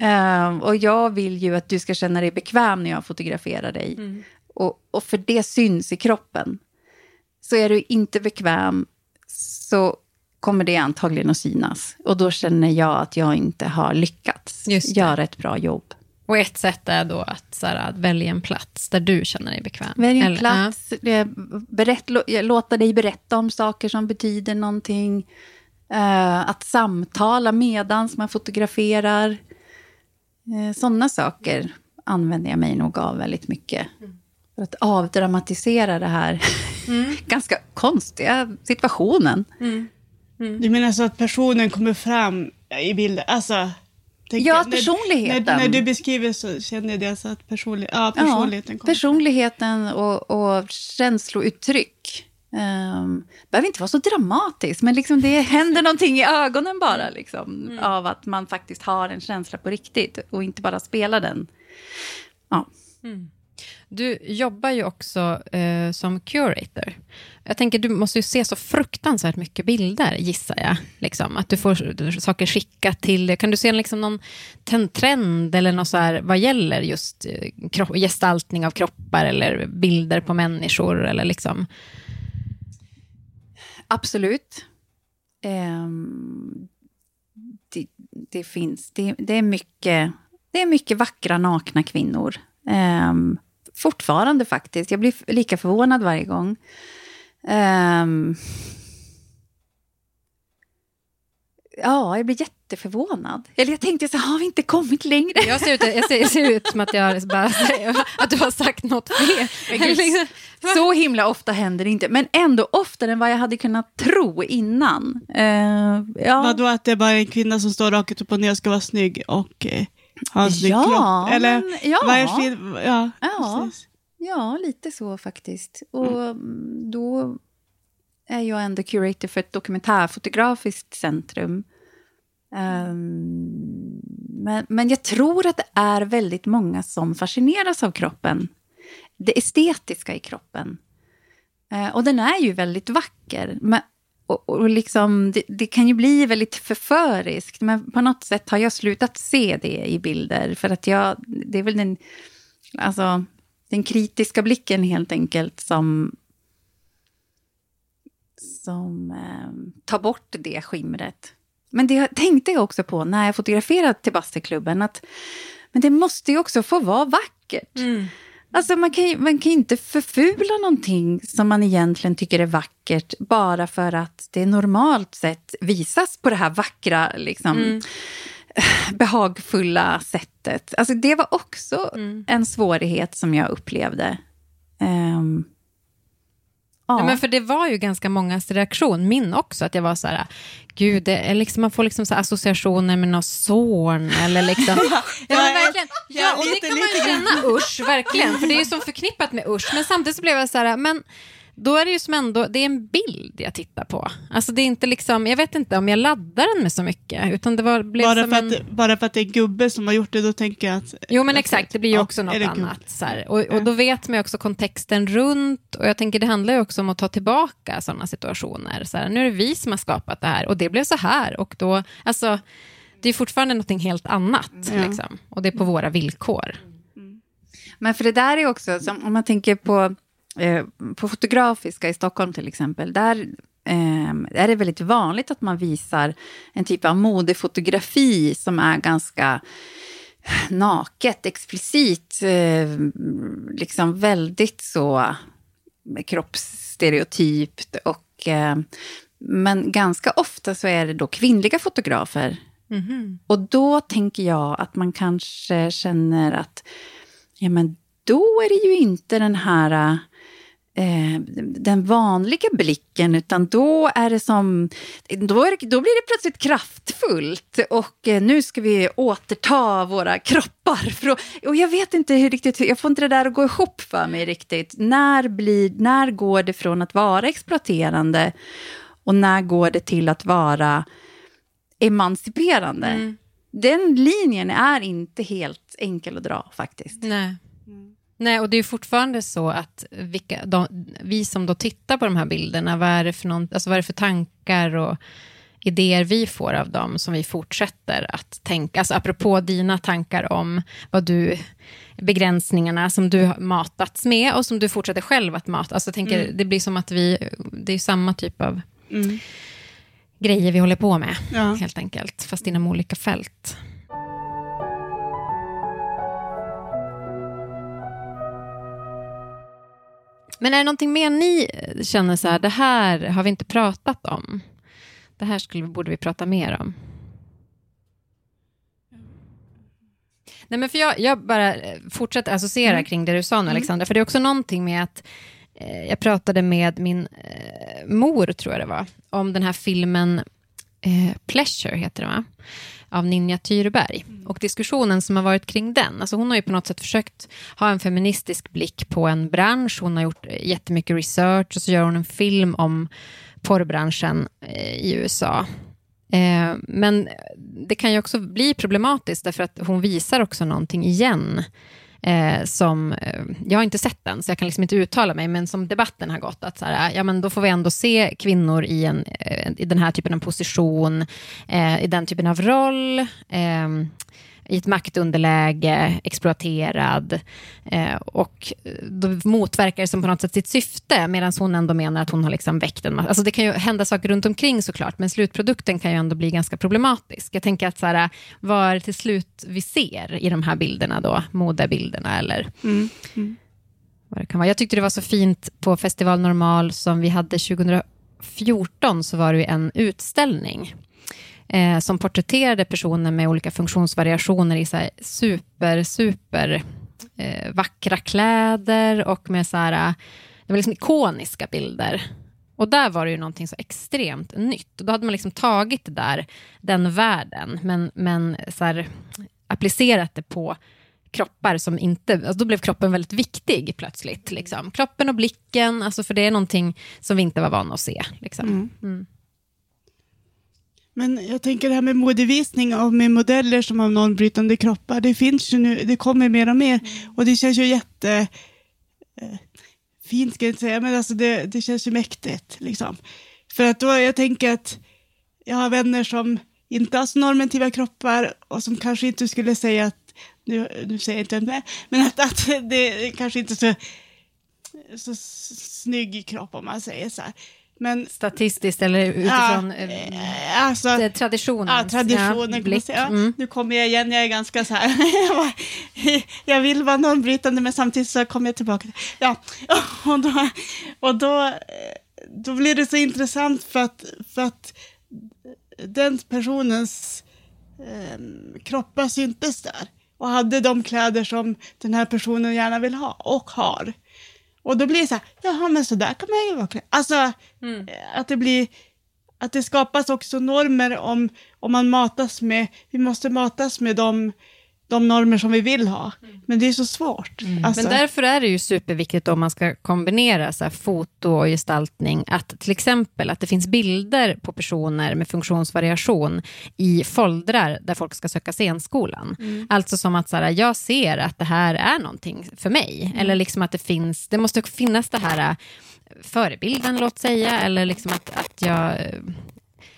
Ehm, och jag vill ju att du ska känna dig bekväm när jag fotograferar dig. Och, och för det syns i kroppen. Så är du inte bekväm så kommer det antagligen att synas. Och då känner jag att jag inte har lyckats göra ett bra jobb. Och ett sätt är då att, så här, att välja en plats där du känner dig bekväm. Välj en Eller- plats, eh, berätt, lå- låta dig berätta om saker som betyder någonting. Eh, att samtala medans man fotograferar. Uh, Sådana saker använder jag mig nog av väldigt mycket. För att avdramatisera det här *laughs* ganska konstiga situationen. Du menar så att personen kommer fram i bilden? Alltså, tänker Ja, personligheten. När, när du beskriver så känner jag alltså att personlig, ja, personligheten ja, kommer personligheten och, och känslouttryck. Um, behöver inte vara så dramatiskt, men liksom det händer någonting i ögonen bara. Liksom, Av att man faktiskt har en känsla på riktigt och inte bara spelar den. Ja. Du jobbar ju också eh, som curator. Jag tänker, du måste ju se så fruktansvärt mycket bilder, gissar jag. Liksom. Att du får saker skickat till dig. Kan du se liksom någon trend eller något så här, vad gäller just eh, kropp, gestaltning av kroppar eller bilder på människor? Eller liksom. Absolut. Um, det, det finns. Det, det, är mycket, det är mycket vackra nakna kvinnor. Um, fortfarande faktiskt. Jag blir lika förvånad varje gång. Ehm, ja, jag blir jätteförvånad. Eller jag tänkte så här, har vi inte kommit längre? Jag ser ut, jag ser, jag ser ut som att, jag bara, att du har sagt något fel. Så himla ofta händer det inte, men ändå oftare än vad jag hade kunnat tro innan. Uh, ja. Vadå att det är bara en kvinna som står rakt upp och ner och ska vara snygg och eh, ha en snygg ja, kropp? Eller men, ja. fel? Ja, ja, ja, lite så faktiskt. Och mm. då är jag ändå curator för ett dokumentärfotografiskt centrum. Um, men, men jag tror att det är väldigt många som fascineras av kroppen. Det estetiska i kroppen. Uh, och den är ju väldigt vacker. Men, och, och liksom, det, det, kan ju bli väldigt förföriskt, men på något sätt har jag slutat se det i bilder. För att jag, det är väl den, alltså, den kritiska blicken helt enkelt som som eh, tar bort det skimret. Men det tänkte jag också på när jag fotograferade till Bastuklubben, att men det måste ju också få vara vackert. Mm. Alltså man kan, ju, man kan inte förfula någonting som man egentligen tycker är vackert bara för att det normalt sett visas på det här vackra, liksom, mm. *sighs* behagfulla sättet. Alltså det var också mm. en svårighet som jag upplevde. Um, Ja. men för det var ju ganska mångas reaktion, min också, att jag var så här, gud, det liksom, man får liksom så associationer med någon son eller liksom. *laughs* ja, ja, verkligen. ja, och det kan man ju känna, usch, verkligen, för det är ju så förknippat med usch, men samtidigt så blev jag så här, men då är det ju som ändå, det är en bild jag tittar på. Alltså det är inte liksom, jag vet inte om jag laddar den med så mycket. Utan det var, blev bara, som för en... att, bara för att det är gubbe som har gjort det, då tänker jag att... Jo men exakt, det blir ju ja, också något annat. Så och, och, då vet man ju också kontexten runt. Och jag tänker det handlar ju också om att ta tillbaka sådana situationer. Så här, nu är det vi som har skapat det här och det blev så här. Och då, alltså, det är fortfarande något helt annat. Ja. Liksom, och det är på våra villkor. Mm. Men för det där är också, som, om man tänker på Eh, på Fotografiska i Stockholm till exempel, där eh, är det väldigt vanligt att man visar en typ av modefotografi som är ganska naket, explicit, eh, liksom väldigt så kroppsstereotypt och eh, men ganska ofta så är det då kvinnliga fotografer. Mm -hmm. Och då tänker jag att man kanske känner att ja, men då är det ju inte den här eh, den vanliga blicken, utan då är det som... Då, är det, då blir det plötsligt kraftfullt och eh, nu ska vi återta våra kroppar. Och jag vet inte hur riktigt, jag får inte det där att gå ihop för mig riktigt. När, blir, när går det från att vara exploaterande och när går det till att vara emanciperande? Mm. Den linjen är inte helt enkel att dra faktiskt. Nej. Nej, och det är fortfarande så att vilka, de, vi som då tittar på de här bilderna, vad är, det för någon, alltså vad är för tankar och idéer vi får av dem som vi fortsätter att tänka, alltså apropå dina tankar om vad du, begränsningarna som du har matats med och som du fortsätter själv att mata. Alltså tänker, mm. det blir som att vi, det är samma typ av mm. grejer vi håller på med, ja. helt enkelt, fast inom olika fält. Men är det någonting mer ni känner så här, det här har vi inte pratat om? Det här skulle, borde vi prata mer om. Nej, men för jag, jag bara fortsätter associera mm. kring det du sa nu, mm. Alexandra, för det är också någonting med att eh, jag pratade med min eh, mor, tror jag det var, om den här filmen eh, Pleasure, heter det va? av Ninja Tyrberg. Mm. Och diskussionen som har varit kring den, alltså hon har ju på något sätt försökt ha en feministisk blick på en bransch, hon har gjort jättemycket research och så gör hon en film om porrbranschen eh, i USA. Eh, men det kan ju också bli problematiskt därför att hon visar också någonting igen Eh, som, eh, jag har inte sett den, så jag kan liksom inte uttala mig, men som debatten har gått, att så här, ja, men då får vi ändå se kvinnor i, en, eh, i den här typen av position, eh, i den typen av roll, ehm, i ett maktunderläge, exploaterad. Eh, och då motverkar det som på något sätt sitt syfte, medan hon ändå menar att hon har liksom väckt en massa... Alltså det kan ju hända saker runt omkring såklart, men slutprodukten kan ju ändå bli ganska problematisk. Jag tänker att så här, vad är det till slut vi ser i de här bilderna då, modebilderna eller mm. Mm. vad det kan vara. Jag tyckte det var så fint på Festival Normal som vi hade 2014, så var det en utställning eh, som porträtterade personer med olika funktionsvariationer i så här super, super eh, vackra kläder och med så här, det var liksom ikoniska bilder. Och där var det ju någonting så extremt nytt. Och då hade man liksom tagit det där, den världen, men, men så här, applicerat det på kroppar som inte... Alltså då blev kroppen väldigt viktig plötsligt. Liksom. Kroppen och blicken, alltså för det är någonting som vi inte var vana att se. Liksom. Mm. Mm. Men jag tänker det här med modevisning och med modeller som har normbrytande kroppar, det finns ju nu, det kommer mer och mer. Och det känns ju jätte... Eh, fint ska jag inte säga, men alltså det, det känns ju mäktigt. Liksom. För att då, jag tänker att jag har vänner som inte har så normativa kroppar och som kanske inte skulle säga att, nu, nu säger jag inte det, men att, att det är kanske inte så, så snygg kropp om man säger så här. Men Statistiskt eller utifrån Ja, eh, eh, alltså, traditionen. Ja, traditionen. man säga. Mm. Nu kommer jag igen, jag är ganska så här. *laughs* jag vill vara normbrytande men samtidigt så kommer jag tillbaka. Ja, *laughs* och då, och då, eh, då blir det så intressant för att, för att den personens eh, kroppar syntes där och hade de kläder som den här personen gärna vill ha och har. Och då blir det så här, jaha men så där kan man ju vara klädd. Alltså, Mm. eh, att det blir, att det skapas också normer om, om man matas med, vi måste matas med de, de normer som vi vill ha. Men det är så svårt. Alltså, Men därför är det ju superviktigt om man ska kombinera så här, foto och gestaltning, att till exempel att det finns bilder på personer med funktionsvariation i foldrar där folk ska söka scenskolan. Alltså som att så här, jag ser att det här är någonting för mig, eller liksom att det finns, det måste finnas det här äh, förebilden, låt säga, eller liksom att, att jag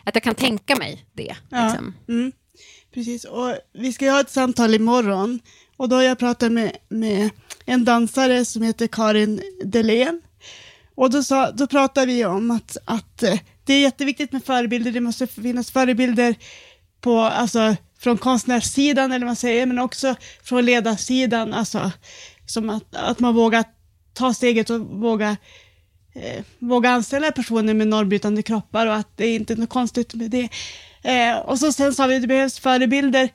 att jag kan tänka mig det. Ja. Liksom. Mm, precis, och vi ska ju ha ett samtal imorgon. Och då har jag pratat med, med en dansare som heter Karin Delén. Och då, sa, då pratade vi om att, att eh, det är jätteviktigt med förebilder. Det måste finnas förebilder på, alltså, från konstnärssidan, eller vad man säger, men också från ledarsidan. Alltså, som att, att man vågar ta steget och våga eh, våga anställa personer med normbrytande kroppar och att det är inte är något konstigt med det. Eh, och så sen sa vi att det behövs förebilder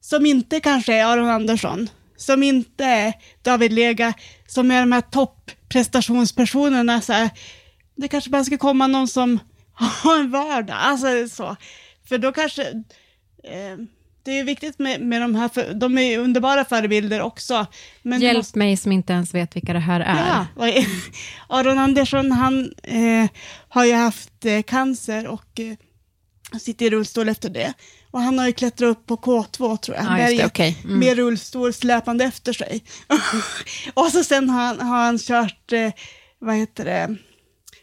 som inte kanske är Aron Andersson, som inte är David Lega, som är de här topprestationspersonerna. Så här. Det kanske bara ska komma någon som *laughs* har en vardag, alltså så. För då kanske, eh, det är viktigt med, med de här, för, de är underbara förebilder också. Hjälp måste- mig som inte ens vet vilka det här är. Ja, *laughs* Aron Andersson han eh, har ju haft eh, cancer och eh, sitter i rullstol efter det. Och han har ju klättrat upp på K2 tror jag. Ja, just det, okej. Mm. Med rullstol släpande efter sig. *laughs* och så sen har han, har han kört, eh, vad heter det,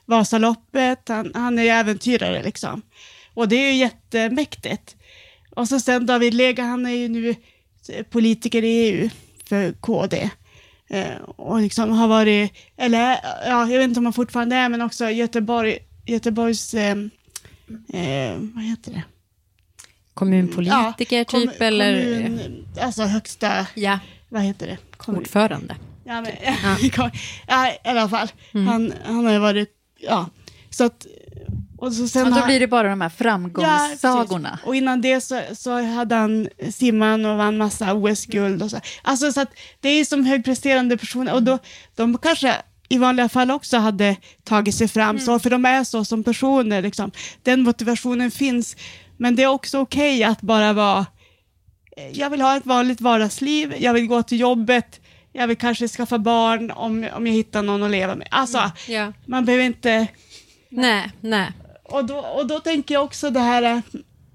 Vasaloppet. Han, han är ju äventyrare liksom. Och det är ju jättemäktigt. Och så sen David Lega, han är ju nu politiker i EU för KD. Eh, och liksom har varit, eller ja, jag vet inte om han fortfarande är, men också Göteborg, Göteborgs, eh, eh, vad heter det? Kommunpolitiker kom- typ, eller Kommun, alltså högsta, ja, vad heter det? Kommun, ordförande. ja, men, *laughs* ja. i alla fall. Mm. Han, han har ju varit, ja, så att, och så sen Och då har- blir det bara de här Ja, framgångssagorna. precis. och innan det så, så hade han simman och vann massa OS-guld och så. Alltså så att det är som högpresterande personer och då, de kanske i vanliga fall också hade tagit sig fram, så, för de är så som personer. Liksom. Den motivationen finns, men det är också okej att bara vara, eh, jag vill ha ett vanligt vardagsliv, jag vill gå till jobbet, jag vill kanske skaffa barn om, om jag hittar någon att leva med. Alltså, Ja. man behöver inte Nej, nej. och då, och då tänker jag också det här att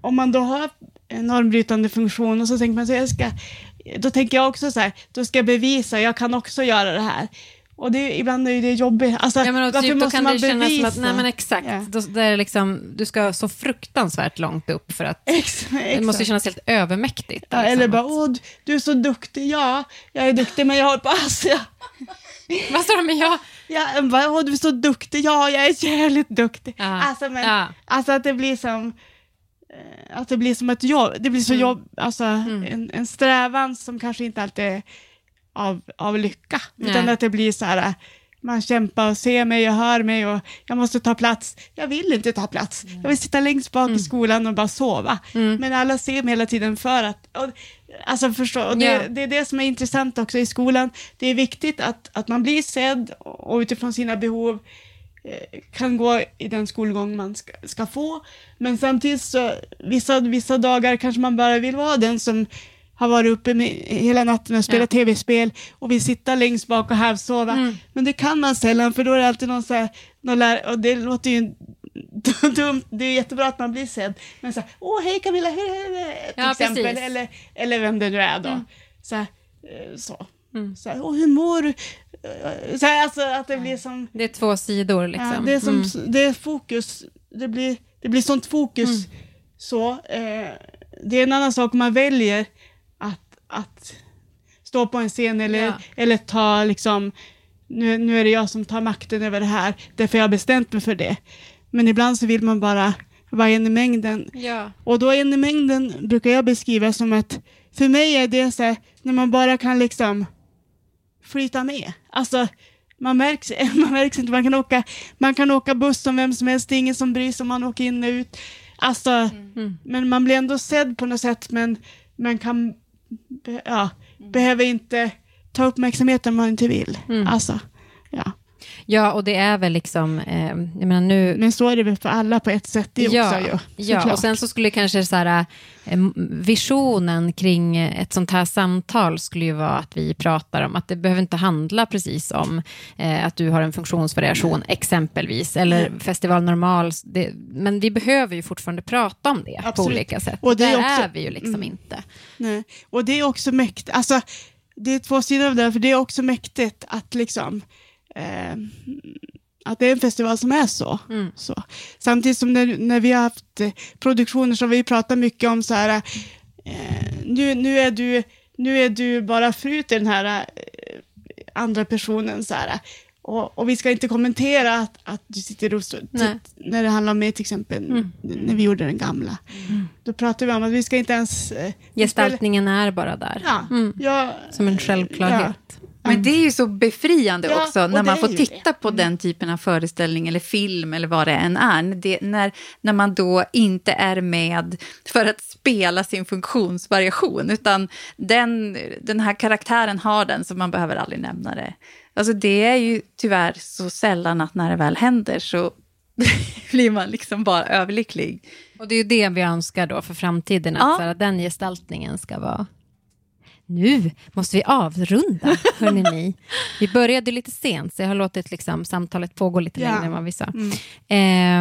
om man då har en normbrytande funktion och så tänker man så jag ska, då tänker jag också så här, då ska jag bevisa, jag kan också göra det här. Och det, ibland är det jobbigt. Alltså, Ja, men varför typ, måste man bevisa? att, nej men exakt, Ja. då, det är liksom, du ska så fruktansvärt långt upp för att Ex- det måste exakt. kännas helt övermäktigt. Ja, liksom, eller bara, åh, du- du är så duktig. Ja, jag är duktig, men jag håller *laughs* på jag, Vad står det med jag? jag, bara, åh, du är så duktig. Ja, jag är jävligt duktig. Ja. Alltså, men, Ja. alltså att det blir som eh, att det blir som ett jobb, det blir så Mm. jobb, alltså en, en strävan som kanske inte alltid är av, av lycka, utan Nej. att det blir så här, man kämpar och ser mig och hör mig och jag måste ta plats. Jag vill inte ta plats. Jag vill sitta längst bak i skolan och bara sova. Men alla ser mig hela tiden för att... Och, alltså förstå, och det, Ja. det är det som är intressant också i skolan. Det är viktigt att, att man blir sedd och utifrån sina behov eh, kan gå i den skolgång man ska, ska få. Men samtidigt så, vissa, vissa dagar kanske man bara vill vara den som har varit uppe med, hela natten och spelat tv-spel och vill sitta längst bak och halvsova. Men det kan man sällan för då är det alltid någon så här, någon lär, och det låter ju *laughs* dumt, det är jättebra att man blir sedd. Men så här, åh hej Camilla, hej, hej, hej, till Ja, exempel. precis. Eller, eller vem det nu är då. Så, här, eh, så. så här, åh hur mår du? Så här, alltså att det blir som... Det är två sidor liksom. Ja, det, är som Mm. det är fokus, det blir, det blir sånt fokus. Mm. Så, eh, det är en annan sak om man väljer att, stå på en scen eller, Ja. eller ta liksom, nu, nu är det jag som tar makten över det här, därför jag har bestämt mig för det. Men ibland så vill man bara vara en i mängden. Ja. Och då en i mängden brukar jag beskriva som att, för mig är det så här, när man bara kan liksom flyta med. Alltså, man märks, *laughs* man märks inte, man kan, åka, man kan åka buss som vem som helst, det är ingen som bryr sig om man åker in och ut. Alltså, Mm. men man blir ändå sedd på något sätt, men man kan, be, ja, behöver inte ta uppmärksamheten om man inte vill. Mm. Alltså, ja. Ja, och det är väl liksom, eh, jag menar nu, Men så är det väl för alla på ett sätt det ja, också ju. ja, och sen så skulle kanske så här, eh, visionen kring ett sånt här samtal skulle ju vara att vi pratar om att det behöver inte handla precis om eh, att du har en funktionsvariation exempelvis, eller festival normal, det, men vi behöver ju fortfarande prata om det på Absolut. olika sätt. Och det är Där också- är vi ju liksom Mm. inte. Nej. Och det är också mäktigt, alltså det är två sidor av det, för det är också mäktigt att liksom eh, att det är en festival som är så. Mm. så. Samtidigt som när, när vi har haft eh, produktioner har vi pratat mycket om så här, eh, nu, nu, är du, nu är du bara fru till den här eh, andra personen så här. Och, och vi ska inte kommentera att, att du sitter i rullstol. När det handlar om mig till exempel, Mm. när vi gjorde den gamla. Då pratade vi om att vi ska inte ens... eh, Gestaltningen är bara där. Ja, Mm. ja, Som en självklarhet. Men det är ju så befriande Ja, också när man får titta det. på den typen av föreställning eller film eller vad det än är. Det, när, när man då inte är med för att spela sin funktionsvariation utan den, den här karaktären har den så man behöver aldrig nämna det. Alltså det är ju tyvärr så sällan att när det väl händer så *laughs* blir man liksom bara överlycklig. Och det är ju det vi önskar då för framtiden, att Ja. den gestaltningen ska vara... Nu måste vi avrunda, hörni ni. Vi började lite sent, så jag har låtit liksom, samtalet pågå lite Ja. längre än vad vi sa. Mm.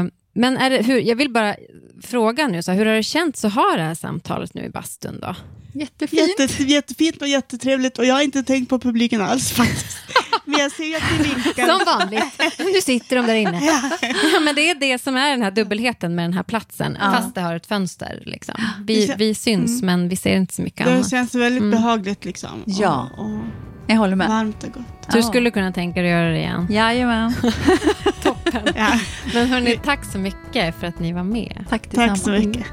Eh, men det, hur, jag vill bara fråga nu, så hur har det känts att ha det här samtalet nu i bastun då? Jättefint. Jätte, jättefint och jättetrevligt och jag har inte tänkt på publiken alls faktiskt. *laughs* Men jag ser att ni vinkar. Som vanligt, nu sitter de där inne. Ja, men det är det som är den här dubbelheten med den här platsen, Ja. fast det har ett fönster. Liksom. Vi, vi syns, men vi ser inte så mycket Det annat. känns väldigt Mm. behagligt liksom. Ja. Och, och Jag håller med. varmt och gott. Så du skulle kunna tänka dig att göra det igen? Jajamän. *laughs* Toppen. Ja, Men hörni, tack så mycket för att ni var med. Tack tack så mycket.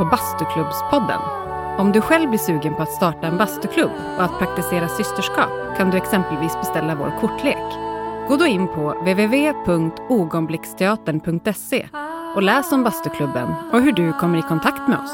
På Bastuklubbspodden. Om du själv blir sugen på att starta en bastuklubb och att praktisera systerskap kan du exempelvis beställa vår kortlek. Gå då in på www.ogonblicksteatern.se och läs om bastuklubben och hur du kommer i kontakt med oss.